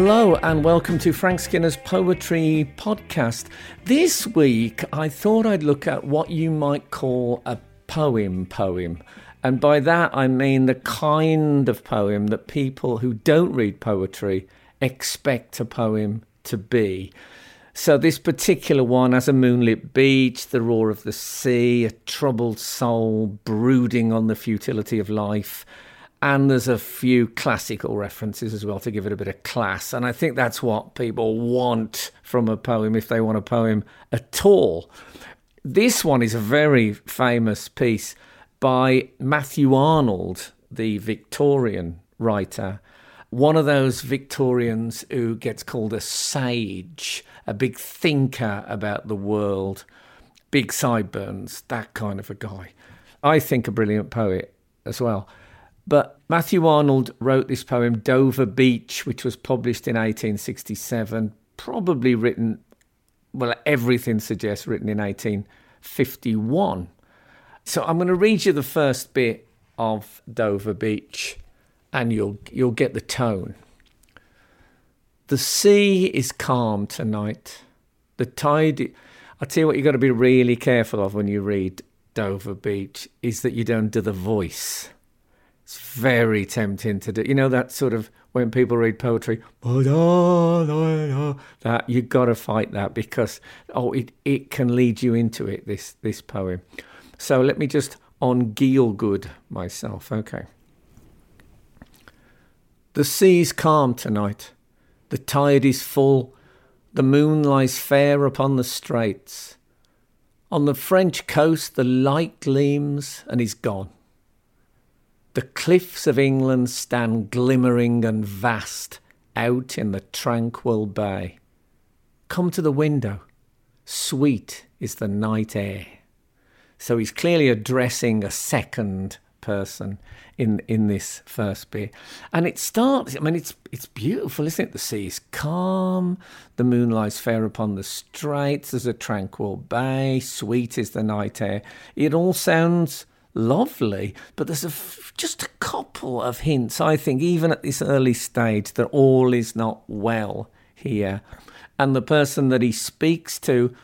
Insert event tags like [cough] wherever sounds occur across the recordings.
Hello, and welcome to Frank Skinner's Poetry Podcast. This week, I thought I'd look at what you might call a poem poem. And by that, I mean the kind of poem that people who don't read poetry expect a poem to be. So, this particular one has a moonlit beach, the roar of the sea, a troubled soul brooding on the futility of life. And there's a few classical references as well to give it a bit of class. And I think that's what people want from a poem if they want a poem at all. This one is a very famous piece by Matthew Arnold, the Victorian writer one of those Victorians who gets called a sage, a big thinker about the world, big sideburns, that kind of a guy. I think a brilliant poet as well. But Matthew Arnold wrote this poem, Dover Beach, which was published in 1867, probably written, well, everything suggests written in 1851. So I'm going to read you the first bit of Dover Beach and you'll you'll get the tone. The sea is calm tonight. The tide I tell you what you've got to be really careful of when you read Dover Beach is that you don't do the voice. It's very tempting to do. You know that sort of when people read poetry, [laughs] that you've got to fight that because oh, it, it can lead you into it. This this poem. So let me just on Gielgud myself. Okay. The sea's calm tonight. The tide is full. The moon lies fair upon the straits. On the French coast the light gleams and is gone. The cliffs of England stand glimmering and vast out in the tranquil bay. Come to the window. Sweet is the night air. So he's clearly addressing a second person in in this first bit. And it starts I mean it's it's beautiful, isn't it? The sea is calm, the moon lies fair upon the straits, there's a tranquil bay, sweet is the night air. It all sounds lovely, but there's a f- just a couple of hints, I think, even at this early stage, that all is not well here. And the person that he speaks to,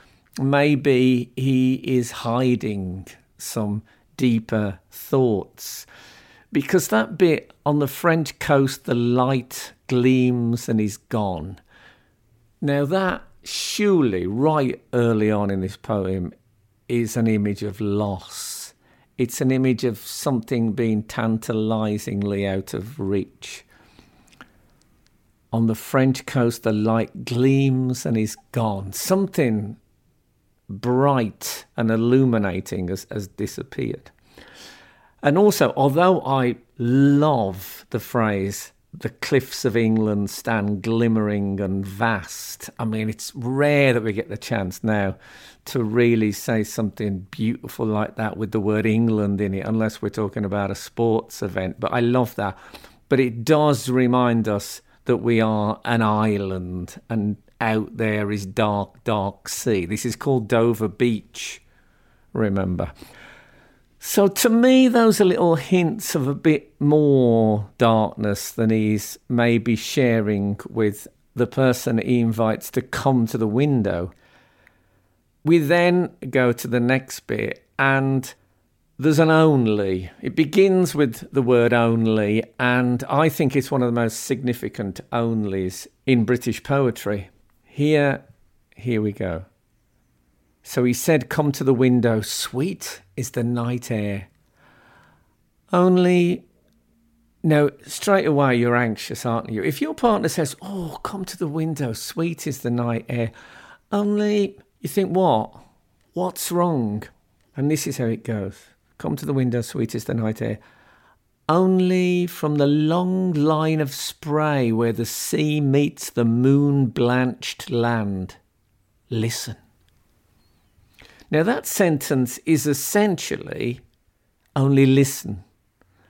maybe he is hiding some deeper thoughts. Because that bit on the French coast, the light gleams and is gone. Now, that surely, right early on in this poem, is an image of loss. It's an image of something being tantalizingly out of reach. On the French coast, the light gleams and is gone. Something bright and illuminating has, has disappeared. And also, although I love the phrase, the cliffs of England stand glimmering and vast, I mean, it's rare that we get the chance now to really say something beautiful like that with the word England in it, unless we're talking about a sports event. But I love that. But it does remind us that we are an island and out there is dark, dark sea. This is called Dover Beach, remember. So to me, those are little hints of a bit more darkness than he's maybe sharing with the person he invites to come to the window. We then go to the next bit, and there's an only. It begins with the word only, and I think it's one of the most significant onlys in British poetry. Here, here we go. So he said, Come to the window, sweet is the night air. Only, no, straight away you're anxious, aren't you? If your partner says, Oh, come to the window, sweet is the night air, only you think, What? What's wrong? And this is how it goes Come to the window, sweetest the night air. Only from the long line of spray where the sea meets the moon blanched land. Listen. Now, that sentence is essentially only listen.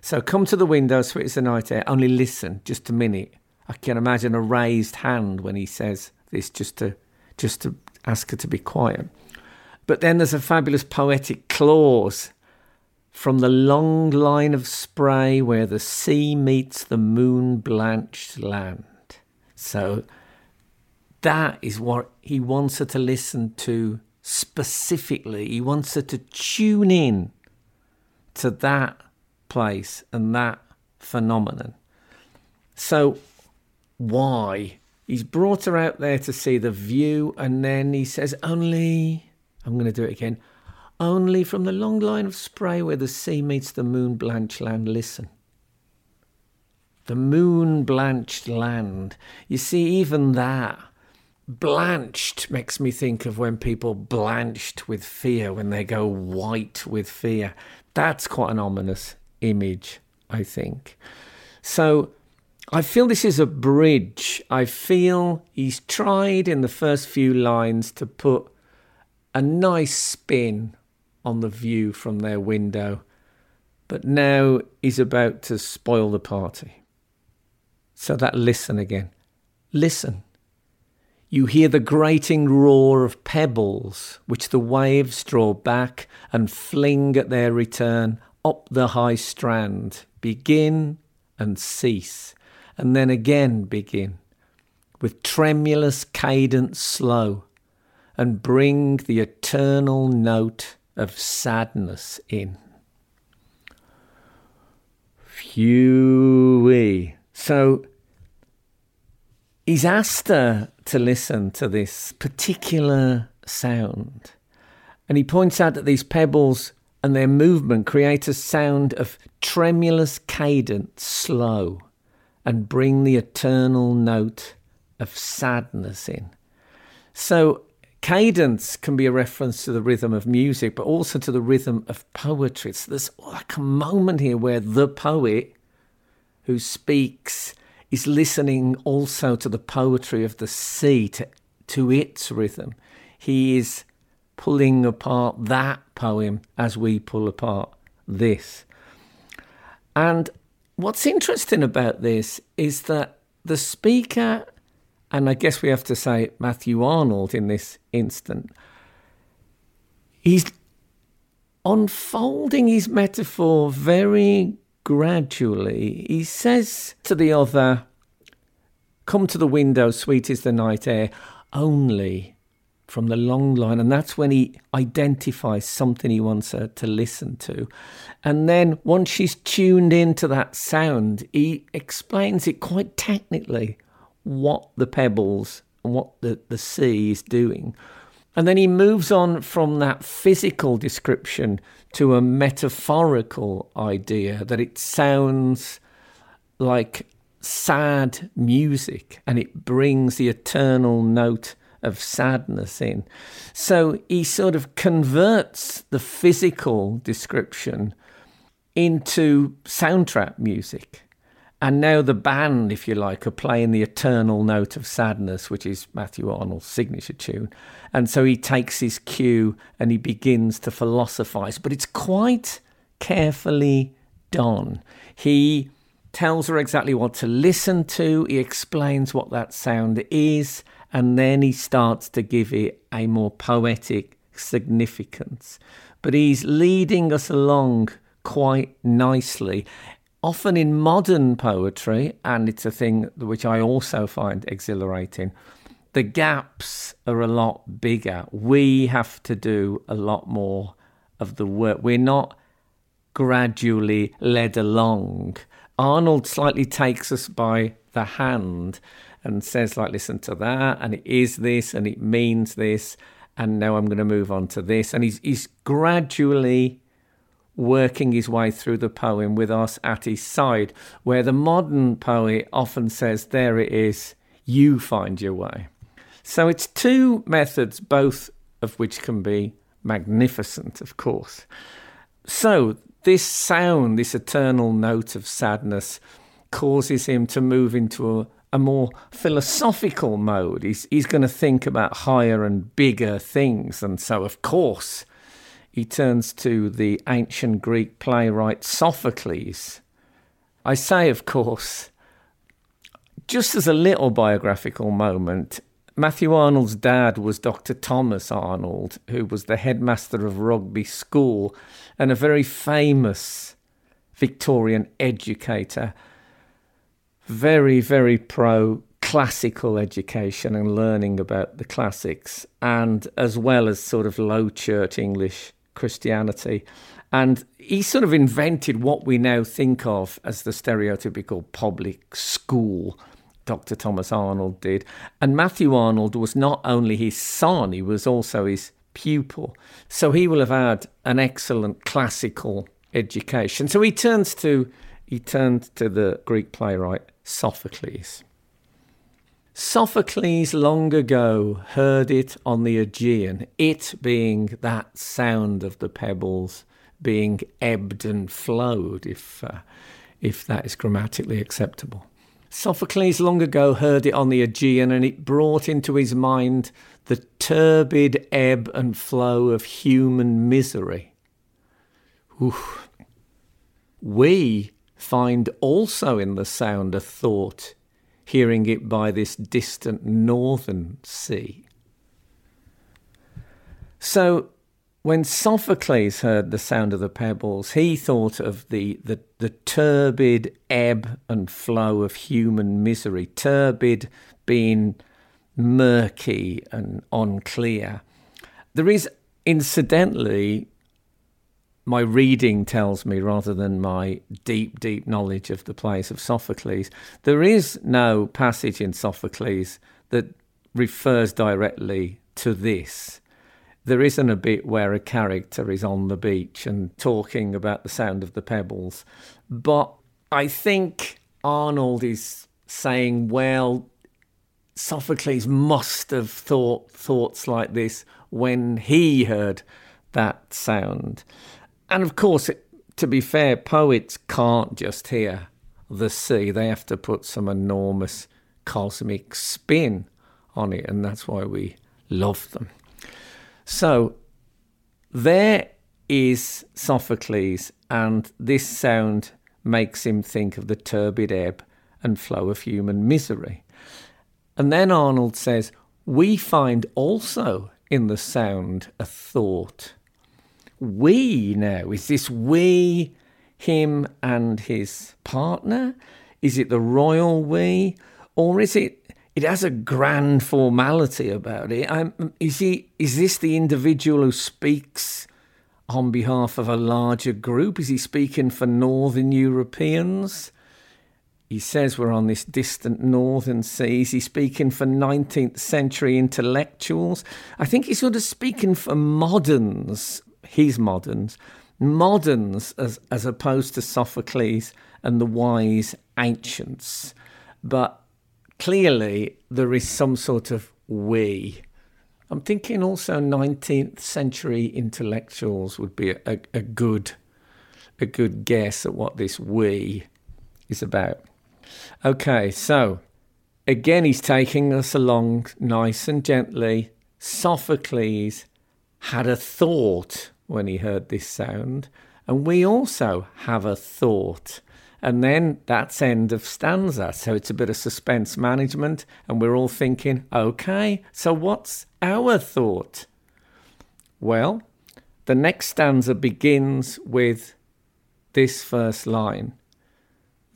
So come to the window, sweetest the night air, only listen just a minute. I can imagine a raised hand when he says this just to just to ask her to be quiet. But then there's a fabulous poetic clause from the long line of spray where the sea meets the moon blanched land. So that is what he wants her to listen to specifically. He wants her to tune in to that place and that phenomenon. So, why? He's brought her out there to see the view, and then he says, Only, I'm going to do it again, only from the long line of spray where the sea meets the moon blanched land, listen. The moon blanched land. You see, even that, blanched makes me think of when people blanched with fear, when they go white with fear. That's quite an ominous image, I think. So I feel this is a bridge. I feel he's tried in the first few lines to put a nice spin on the view from their window, but now he's about to spoil the party. So that listen again. Listen. You hear the grating roar of pebbles which the waves draw back and fling at their return up the high strand, begin and cease, and then again begin, with tremulous cadence slow, and bring the eternal note of sadness in. Phew. So he's asked her to listen to this particular sound. And he points out that these pebbles and their movement create a sound of tremulous cadence, slow, and bring the eternal note of sadness in. So, cadence can be a reference to the rhythm of music, but also to the rhythm of poetry. So, there's like a moment here where the poet who speaks is listening also to the poetry of the sea, to, to its rhythm. He is pulling apart that poem as we pull apart this. And what's interesting about this is that the speaker, and I guess we have to say Matthew Arnold in this instant, he's unfolding his metaphor very gradually, he says to the other, Come to the window, sweet is the night air, only from the long line. And that's when he identifies something he wants her to listen to. And then once she's tuned into that sound, he explains it quite technically what the pebbles and what the, the sea is doing. And then he moves on from that physical description to a metaphorical idea that it sounds like sad music and it brings the eternal note of sadness in. So he sort of converts the physical description into soundtrack music. And now the band, if you like, are playing the eternal note of sadness, which is Matthew Arnold's signature tune. And so he takes his cue and he begins to philosophize, but it's quite carefully done. He tells her exactly what to listen to, he explains what that sound is, and then he starts to give it a more poetic significance. But he's leading us along quite nicely often in modern poetry, and it's a thing which I also find exhilarating, the gaps are a lot bigger. We have to do a lot more of the work. We're not gradually led along. Arnold slightly takes us by the hand and says, like, listen to that, and it is this, and it means this, and now I'm going to move on to this. And he's, he's gradually working his way through the poem with us at his side, where the modern poet often says, There it is, you find your way. So it's two methods, both of which can be magnificent, of course. So this sound, this eternal note of sadness, causes him to move into a, a more philosophical mode. He's, he's going to think about higher and bigger things. And so, of course, he turns to the ancient Greek playwright Sophocles. I say, of course, just as a little biographical moment, Matthew Arnold's dad was Dr. Thomas Arnold, who was the headmaster of Rugby School and a very famous Victorian educator. Very, very pro classical education and learning about the classics, and as well as sort of low church English Christianity. And he sort of invented what we now think of as the stereotypical public school. Dr. Thomas Arnold did. And Matthew Arnold was not only his son, he was also his pupil. So he will have had an excellent classical education. So he turns to he turned to the Greek playwright Sophocles. Sophocles long ago heard it on the Aegean, it being that sound of the pebbles being ebbed and flowed, if, uh, if that is grammatically acceptable. Sophocles long ago heard it on the Aegean, and it brought into his mind the turbid ebb and flow of human misery. Oof. We find also in the sound a thought, hearing it by this distant northern sea. So when Sophocles heard the sound of the pebbles, he thought of the, the, the turbid ebb and flow of human misery, turbid being murky and unclear. There is, incidentally, my reading tells me rather than my deep, deep knowledge of the plays of Sophocles, there is no passage in Sophocles that refers directly to this there isn't a bit where a character is on the beach and talking about the sound of the pebbles. But I think Arnold is saying, well, Sophocles must have thought thoughts like this when he heard that sound. And of course, to be fair, poets can't just hear the sea, they have to put some enormous cosmic spin on it, and that's why we love them. So there is Sophocles, and this sound makes him think of the turbid ebb and flow of human misery. And then Arnold says, We find also in the sound a thought. We now, is this we, him, and his partner? Is it the royal we? Or is it it has a grand formality about it. I'm, is he? Is this the individual who speaks on behalf of a larger group? Is he speaking for Northern Europeans? He says we're on this distant northern sea. Is he speaking for 19th century intellectuals? I think he's sort of speaking for moderns, his moderns, moderns as, as opposed to Sophocles and the wise ancients. But clearly there is some sort of we. I'm thinking also 19th century intellectuals would be a, a good a good guess at what this we is about. Okay, so again he's taking us along nice and gently. Sophocles had a thought when he heard this sound, and we also have a thought and then that's end of stanza. So it's a bit of suspense management. And we're all thinking, okay, so what's our thought? Well, the next stanza begins with this first line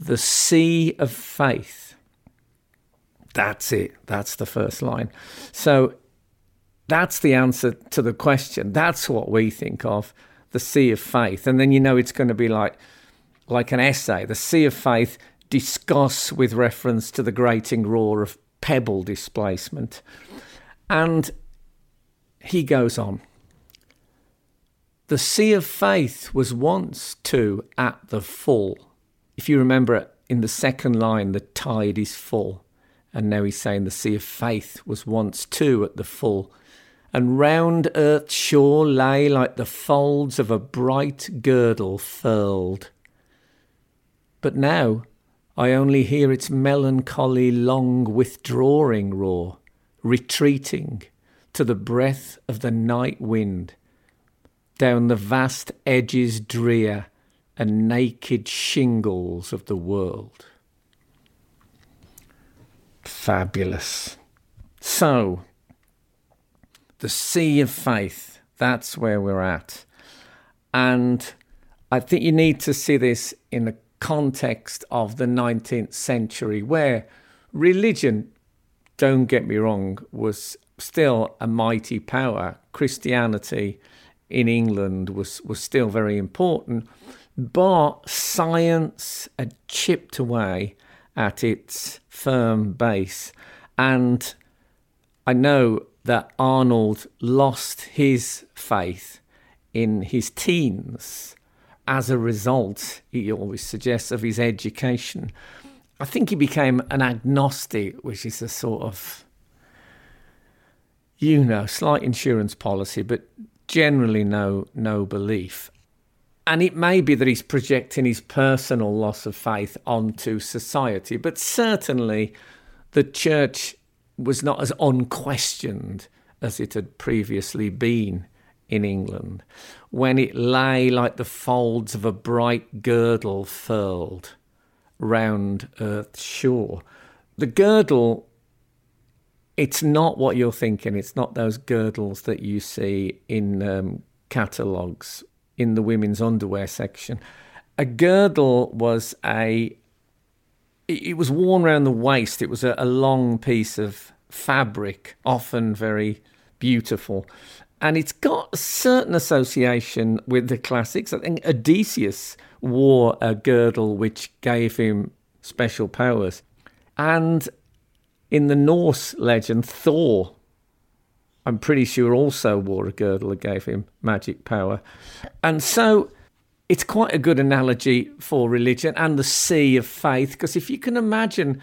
The sea of faith. That's it. That's the first line. So that's the answer to the question. That's what we think of the sea of faith. And then you know it's going to be like, like an essay, The Sea of Faith, discuss with reference to the grating roar of pebble displacement. And he goes on. The Sea of Faith was once too at the full. If you remember in the second line, the tide is full. And now he's saying the Sea of Faith was once too at the full. And round earth's shore lay like the folds of a bright girdle furled. But now I only hear its melancholy, long withdrawing roar, retreating to the breath of the night wind, down the vast edges drear and naked shingles of the world. Fabulous. So, the sea of faith, that's where we're at. And I think you need to see this in the context of the 19th century, where religion don't get me wrong, was still a mighty power. Christianity in England was, was still very important, but science had chipped away at its firm base. And I know that Arnold lost his faith in his teens as a result, he always suggests, of his education. I think he became an agnostic, which is a sort of, you know, slight insurance policy, but generally no no belief. And it may be that he's projecting his personal loss of faith onto society, but certainly the church was not as unquestioned as it had previously been in England, when it lay like the folds of a bright girdle furled round Earth's shore. The girdle, it's not what you're thinking. It's not those girdles that you see in um, catalogues in the women's underwear section. A girdle was a it was worn around the waist. It was a, a long piece of fabric, often very beautiful, and it's got a certain association with the classics. I think Odysseus wore a girdle which gave him special powers. And in the Norse legend, Thor, I'm pretty sure, also wore a girdle that gave him magic power. And so it's quite a good analogy for religion and the sea of faith, because if you can imagine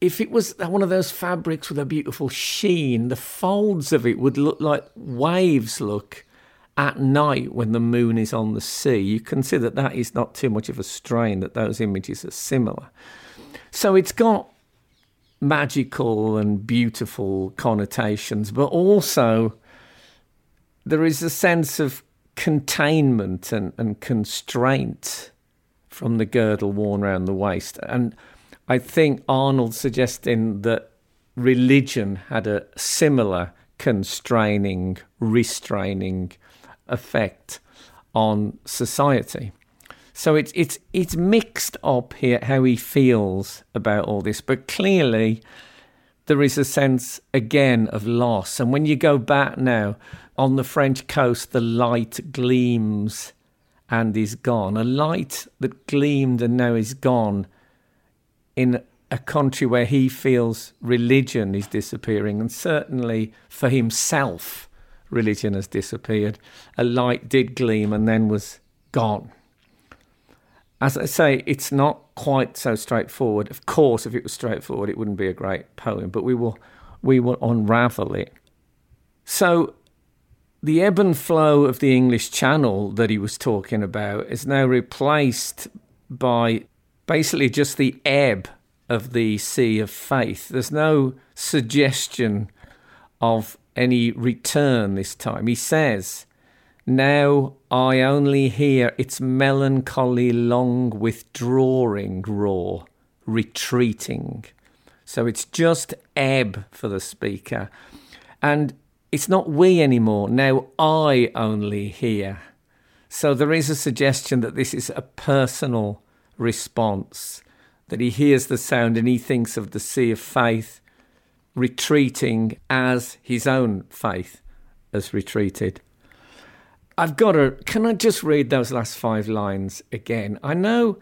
if it was one of those fabrics with a beautiful sheen, the folds of it would look like waves look at night when the moon is on the sea. You can see that that is not too much of a strain, that those images are similar. So it's got magical and beautiful connotations, but also there is a sense of containment and, and constraint from the girdle worn around the waist. And I think Arnold suggesting that religion had a similar constraining, restraining effect on society. So it's it's it's mixed up here how he feels about all this, but clearly there is a sense again of loss. And when you go back now on the French coast, the light gleams and is gone. A light that gleamed and now is gone in a country where he feels religion is disappearing, and certainly for himself, religion has disappeared. A light did gleam and then was gone. As I say, it's not quite so straightforward. Of course, if it was straightforward, it wouldn't be a great poem, but we will, we will unravel it. So, the ebb and flow of the English Channel that he was talking about is now replaced by basically just the ebb of the sea of faith. There's no suggestion of any return this time. He says, Now I only hear its melancholy long withdrawing roar, retreating. So it's just ebb for the speaker. And it's not we anymore. Now I only hear. So there is a suggestion that this is a personal response, that he hears the sound and he thinks of the sea of faith retreating as his own faith has retreated. I've got to, can I just read those last five lines again? I know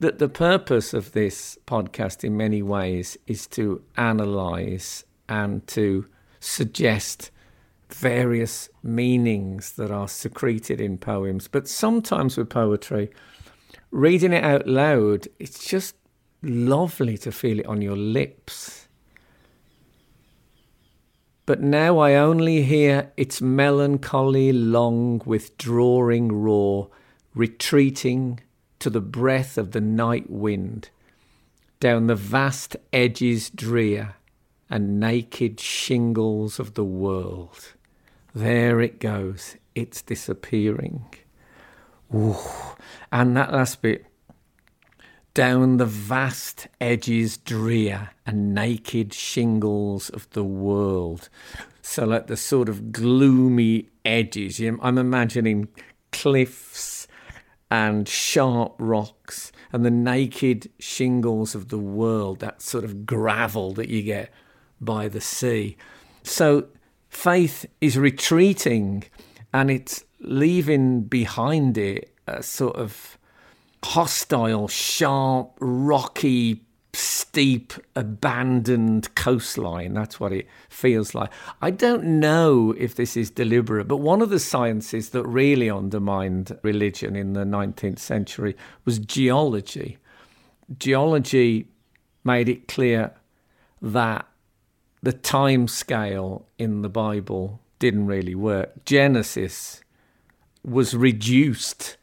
that the purpose of this podcast, in many ways, is to analyze and to suggest various meanings that are secreted in poems. But sometimes with poetry, reading it out loud, it's just lovely to feel it on your lips. But now I only hear its melancholy, long, withdrawing roar, retreating to the breath of the night wind, down the vast edges drear and naked shingles of the world. There it goes, it's disappearing. Ooh. And that last bit, down the vast edges drear and naked shingles of the world. So, like the sort of gloomy edges, I'm imagining cliffs and sharp rocks and the naked shingles of the world, that sort of gravel that you get by the sea. So faith is retreating and it's leaving behind it a sort of hostile, sharp, rocky, steep, abandoned coastline. That's what it feels like. I don't know if this is deliberate, but one of the sciences that really undermined religion in the 19th century was geology. Geology made it clear that the time scale in the Bible didn't really work. Genesis was reduced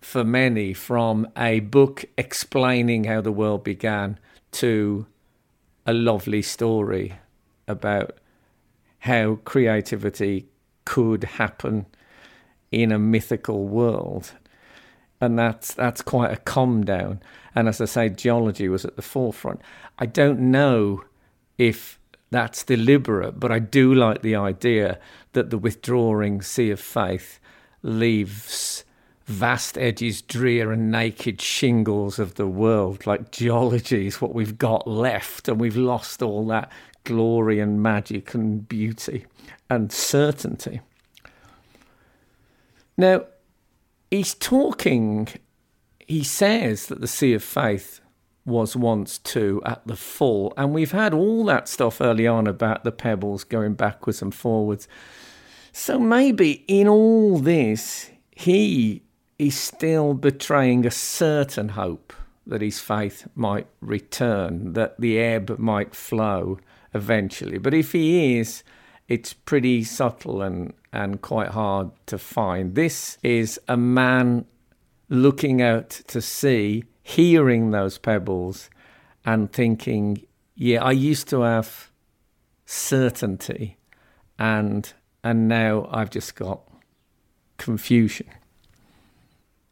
for many from a book explaining how the world began to a lovely story about how creativity could happen in a mythical world. And that's that's quite a calm down. And as I say, geology was at the forefront. I don't know if that's deliberate, but I do like the idea that the withdrawing sea of faith leaves vast edges, drear and naked shingles of the world, like geology is what we've got left, and we've lost all that glory and magic and beauty and certainty. Now, he's talking, he says that the Sea of Faith was once too at the full, and we've had all that stuff early on about the pebbles going backwards and forwards. So maybe in all this, he is still betraying a certain hope that his faith might return, that the ebb might flow eventually. But if he is, it's pretty subtle and, and quite hard to find. This is a man looking out to sea, hearing those pebbles, and thinking, yeah, I used to have certainty, and and now I've just got confusion.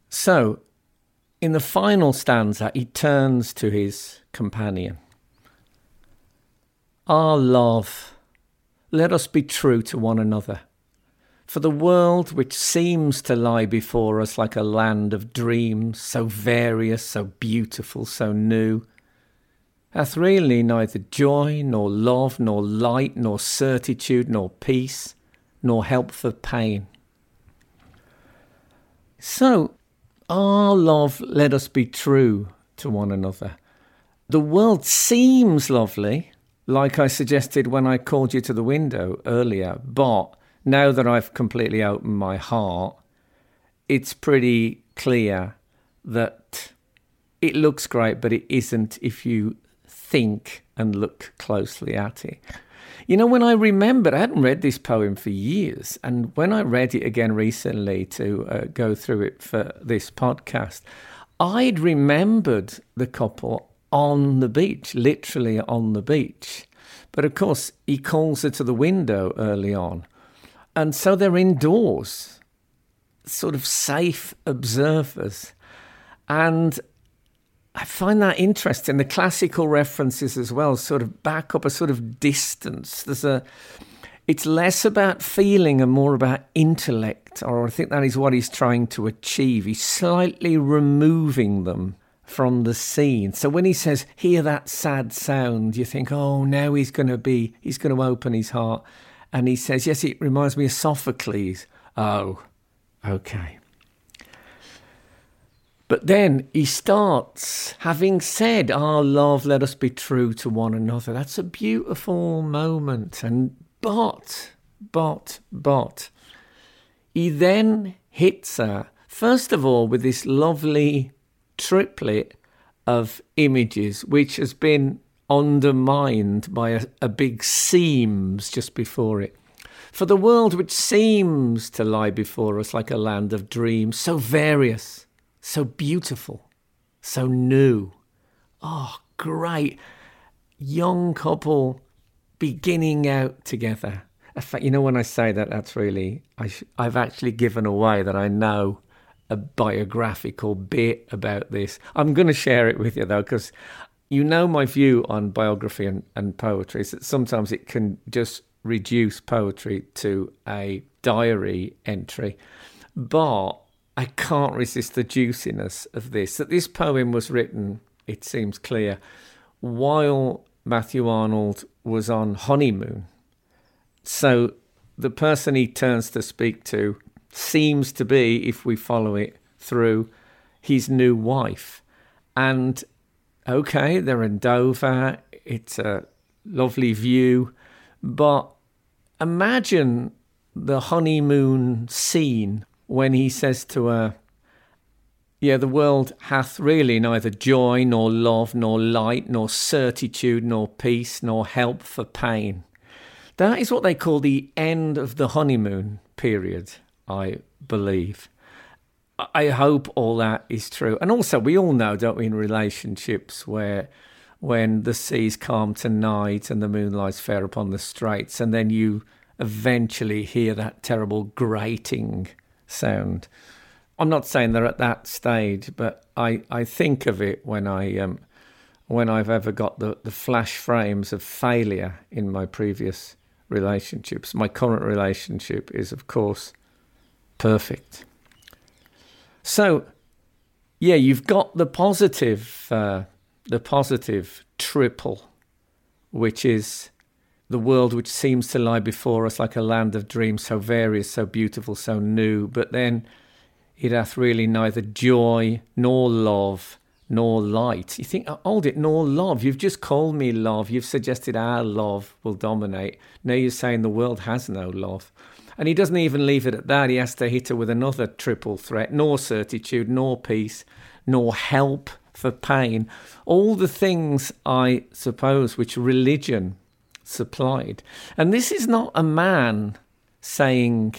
So, in the final stanza, he turns to his companion. Our love, let us be true to one another. For the world which seems to lie before us like a land of dreams, so various, so beautiful, so new, hath really neither joy, nor love, nor light, nor certitude, nor peace, nor help for pain. So, our love, let us be true to one another. The world seems lovely, like I suggested when I called you to the window earlier, but now that I've completely opened my heart, it's pretty clear that it looks great, but it isn't if you think and look closely at it. You know, when I remembered, I hadn't read this poem for years, and when I read it again recently to uh, go through it for this podcast, I'd remembered the couple on the beach, literally on the beach. But of course, he calls her to the window early on. And so they're indoors, sort of safe observers. And I find that interesting. The classical references as well sort of back up a sort of distance. There's a it's less about feeling and more about intellect, or I think that is what he's trying to achieve. He's slightly removing them from the scene. So when he says, hear that sad sound, you think, oh, now he's going to be, he's going to open his heart. And he says, yes, it reminds me of Sophocles. Oh, okay. But then he starts having said, Our love, let us be true to one another. That's a beautiful moment. And but, but, but, he then hits her, first of all, with this lovely triplet of images, which has been undermined by a, a big seems just before it. For the world which seems to lie before us like a land of dreams, so various so beautiful, so new. Oh, great. Young couple beginning out together. In fact, you know, when I say that, that's really, I have actually given away that I know a biographical bit about this. I'm going to share it with you, though, because you know my view on biography and, and poetry is that sometimes it can just reduce poetry to a diary entry. But I can't resist the juiciness of this. That this poem was written, it seems clear, while Matthew Arnold was on honeymoon. So the person he turns to speak to seems to be, if we follow it through, his new wife. And okay, they're in Dover, it's a lovely view, but imagine the honeymoon scene when he says to her, Yeah, the world hath really neither joy, nor love, nor light, nor certitude, nor peace, nor help for pain. That is what they call the end of the honeymoon period, I believe. I hope all that is true. And also, we all know, don't we, in relationships where when the seas calm tonight and the moon lies fair upon the straits, and then you eventually hear that terrible grating sound. I'm not saying they're at that stage, but I, I think of it when I um, when I've ever got the, the flash frames of failure in my previous relationships. My current relationship is, of course, perfect. So, yeah, you've got the positive, uh, the positive triple, which is the world which seems to lie before us like a land of dreams, so various, so beautiful, so new. But then it hath really neither joy nor love nor light. You think, oh, hold it, nor love. You've just called me love. You've suggested our love will dominate. Now you're saying the world has no love. And he doesn't even leave it at that. He has to hit her with another triple threat nor certitude, nor peace, nor help for pain. All the things, I suppose, which religion supplied. And this is not a man saying,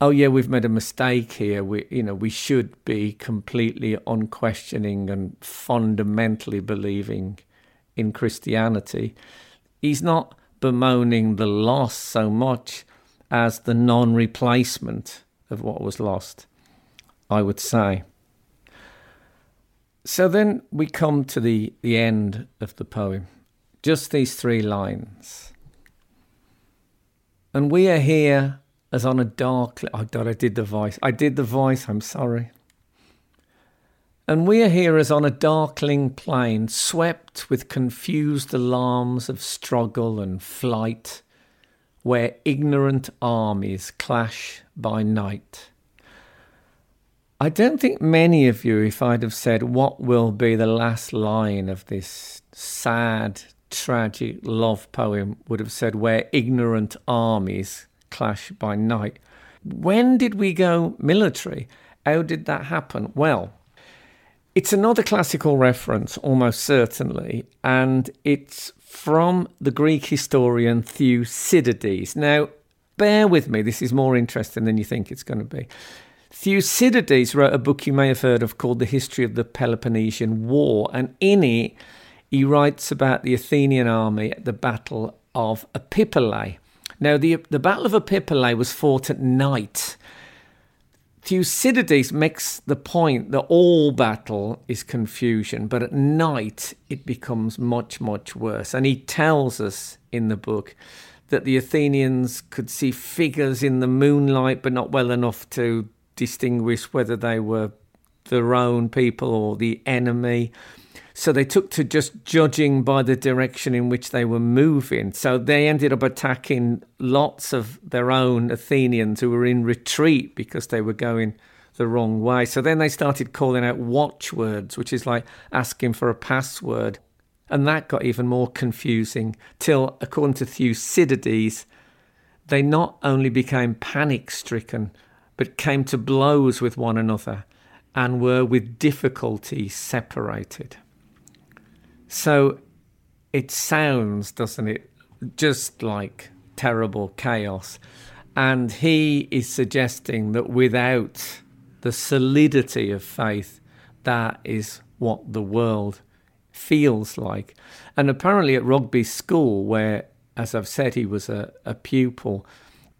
oh yeah we've made a mistake here we you know we should be completely unquestioning and fundamentally believing in christianity he's not bemoaning the loss so much as the non-replacement of what was lost i would say so then we come to the the end of the poem just these three lines. And we are here as on a dark. Oh God, I did the voice. I did the voice. I'm sorry. And we are here as on a darkling plain, swept with confused alarms of struggle and flight, where ignorant armies clash by night. I don't think many of you, if I'd have said what will be the last line of this sad tragic love poem would have said, Where ignorant armies clash by night. When did we go military? How did that happen? Well, it's another classical reference, almost certainly, and it's from the Greek historian Thucydides. Now, bear with me, this is more interesting than you think it's going to be. Thucydides wrote a book you may have heard of called The History of the Peloponnesian War, and in it, he writes about the Athenian army at the Battle of Epipolae. Now, the, the Battle of Epipolae was fought at night. Thucydides makes the point that all battle is confusion, but at night it becomes much, much worse. And he tells us in the book that the Athenians could see figures in the moonlight, but not well enough to distinguish whether they were their own people or the enemy. So they took to just judging by the direction in which they were moving. So they ended up attacking lots of their own Athenians who were in retreat because they were going the wrong way. So then they started calling out watchwords, which is like asking for a password. And that got even more confusing till, according to Thucydides, they not only became panic stricken, but came to blows with one another and were with difficulty separated. So it sounds, doesn't it, just like terrible chaos. And he is suggesting that without the solidity of faith, that is what the world feels like. And apparently at Rugby School, where, as I've said, he was a, a pupil,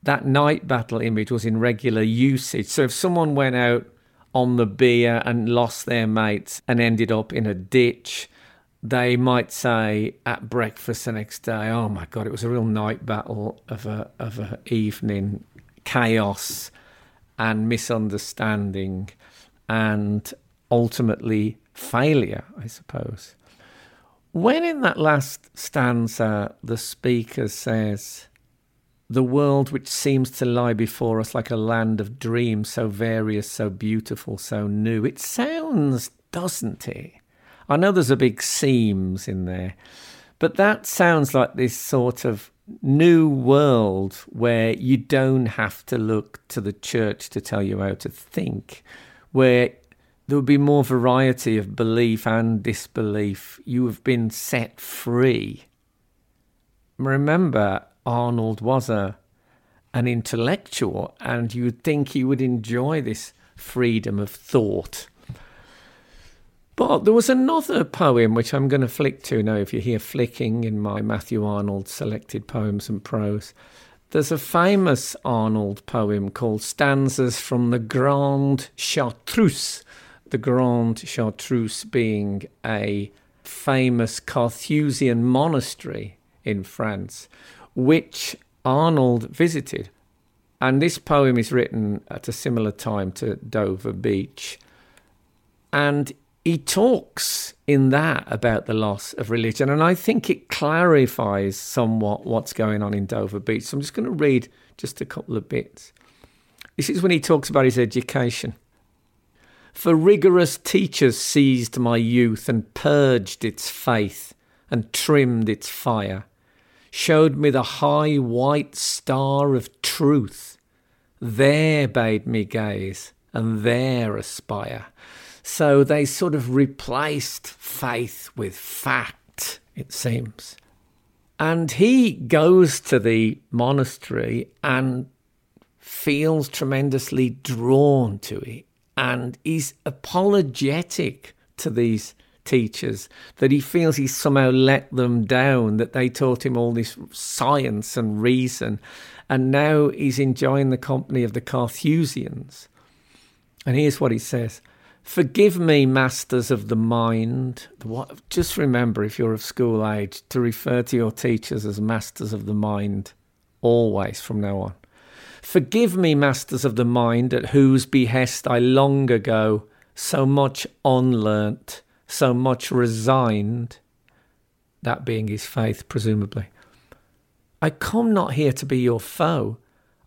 that night battle image was in regular usage. So if someone went out on the beer and lost their mates and ended up in a ditch, they might say at breakfast the next day, "Oh my God, it was a real night battle of a of a evening, chaos and misunderstanding, and ultimately failure." I suppose. When in that last stanza the speaker says, the world which seems to lie before us like a land of dreams, so various, so beautiful, so new. It sounds, doesn't it? I know there's a big seems in there, but that sounds like this sort of new world where you don't have to look to the church to tell you how to think, where there would be more variety of belief and disbelief. You have been set free. Remember, Arnold was a an intellectual, and you would think he would enjoy this freedom of thought. But there was another poem which I'm going to flick to now. If you hear flicking in my Matthew Arnold selected poems and prose, there's a famous Arnold poem called Stanzas from the Grande Chartreuse. The Grande Chartreuse being a famous Carthusian monastery in France, which Arnold visited. And this poem is written at a similar time to Dover Beach. And he talks in that about the loss of religion. And I think it clarifies somewhat what's going on in Dover Beach. So I'm just going to read just a couple of bits. This is when he talks about his education. For rigorous teachers seized my youth and purged its faith and trimmed its fire showed me the high white star of truth. There bade me gaze and there aspire. So they sort of replaced faith with fact, it seems. And he goes to the monastery and feels tremendously drawn to it. And he's apologetic to these teachers that he feels he somehow let them down, that they taught him all this science and reason, and now he's enjoying the company of the Carthusians. And here's what he says Forgive me, masters of the mind. What, just remember, if you're of school age, to refer to your teachers as masters of the mind always from now on. Forgive me, masters of the mind, at whose behest I long ago so much unlearnt so much resigned, that being his faith, presumably. I come not here to be your foe.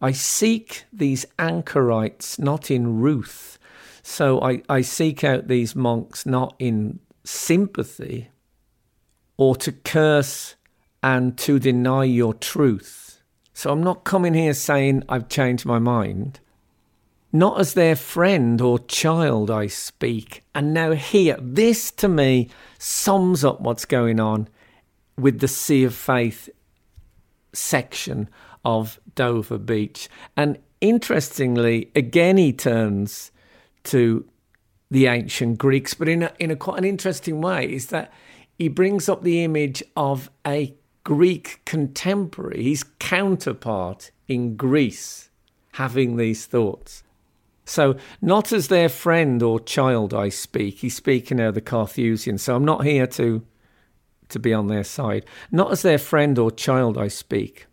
I seek these anchorites not in ruth. So I, I seek out these monks not in sympathy or to curse and to deny your truth. So I'm not coming here saying I've changed my mind. Not as their friend or child I speak. And now, here, this to me sums up what's going on with the Sea of Faith section of Dover Beach. And interestingly, again, he turns to the ancient Greeks, but in a, in a quite an interesting way, is that he brings up the image of a Greek contemporary, his counterpart in Greece, having these thoughts. So, not as their friend or child I speak. He's speaking now the Carthusians. So, I'm not here to, to be on their side. Not as their friend or child I speak,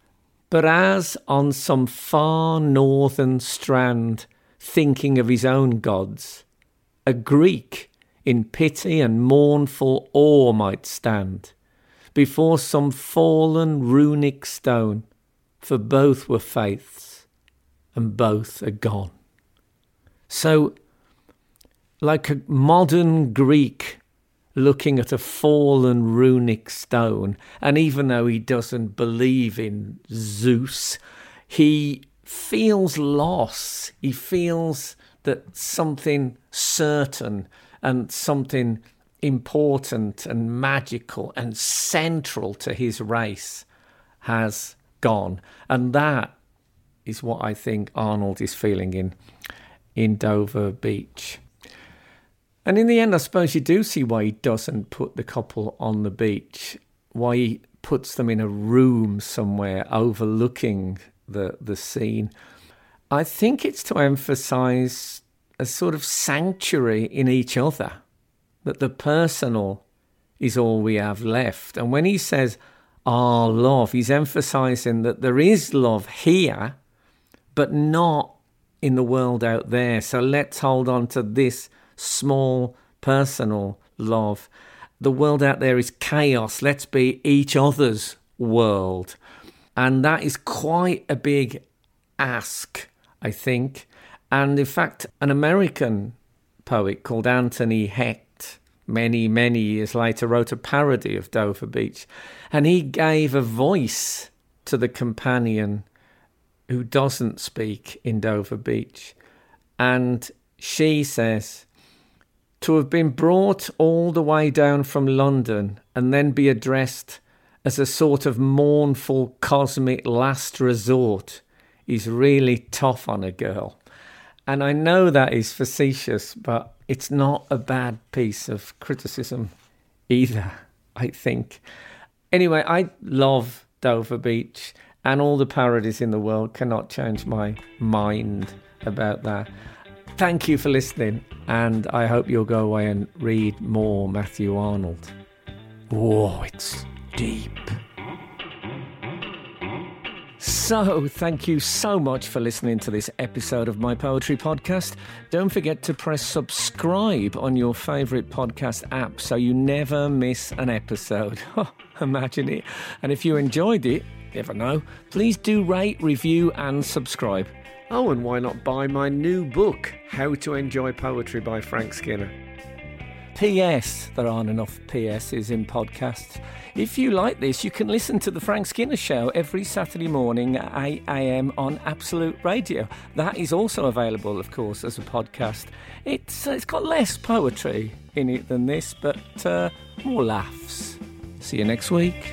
but as on some far northern strand, thinking of his own gods, a Greek in pity and mournful awe might stand before some fallen runic stone, for both were faiths and both are gone. So, like a modern Greek looking at a fallen runic stone, and even though he doesn't believe in Zeus, he feels loss. He feels that something certain and something important and magical and central to his race has gone. And that is what I think Arnold is feeling in in Dover Beach. And in the end, I suppose you do see why he doesn't put the couple on the beach, why he puts them in a room somewhere overlooking the, the scene. I think it's to emphasize a sort of sanctuary in each other, that the personal is all we have left. And when he says, our love, he's emphasizing that there is love here, but not in the world out there. So let's hold on to this small personal love. the world out there is chaos. Let's be each other's world. And that is quite a big ask, I think. And in fact, an American poet called Anthony Hecht, many, many years later, wrote a parody of Dover Beach. And he gave a voice to the companion who doesn't speak in Dover Beach. And she says, to have been brought all the way down from London and then be addressed as a sort of mournful cosmic last resort is really tough on a girl. And I know that is facetious, but it's not a bad piece of criticism either, I think. Anyway, I love Dover Beach, and all the parodies in the world cannot change my mind about that. Thank you for listening, and I hope you'll go away and read more Matthew Arnold. Whoa, it's deep. So, thank you so much for listening to this episode of my poetry podcast. Don't forget to press subscribe on your favourite podcast app so you never miss an episode. [laughs] Oh, imagine it. And if you enjoyed it, never know, please do rate, review, and subscribe. Oh, and why not buy my new book, How to Enjoy Poetry by Frank Skinner? P.S. There aren't enough PSs in podcasts. If you like this, you can listen to The Frank Skinner Show every Saturday morning at 8 am on Absolute Radio. That is also available, of course, as a podcast. It's, uh, it's got less poetry in it than this, but uh, more laughs. See you next week.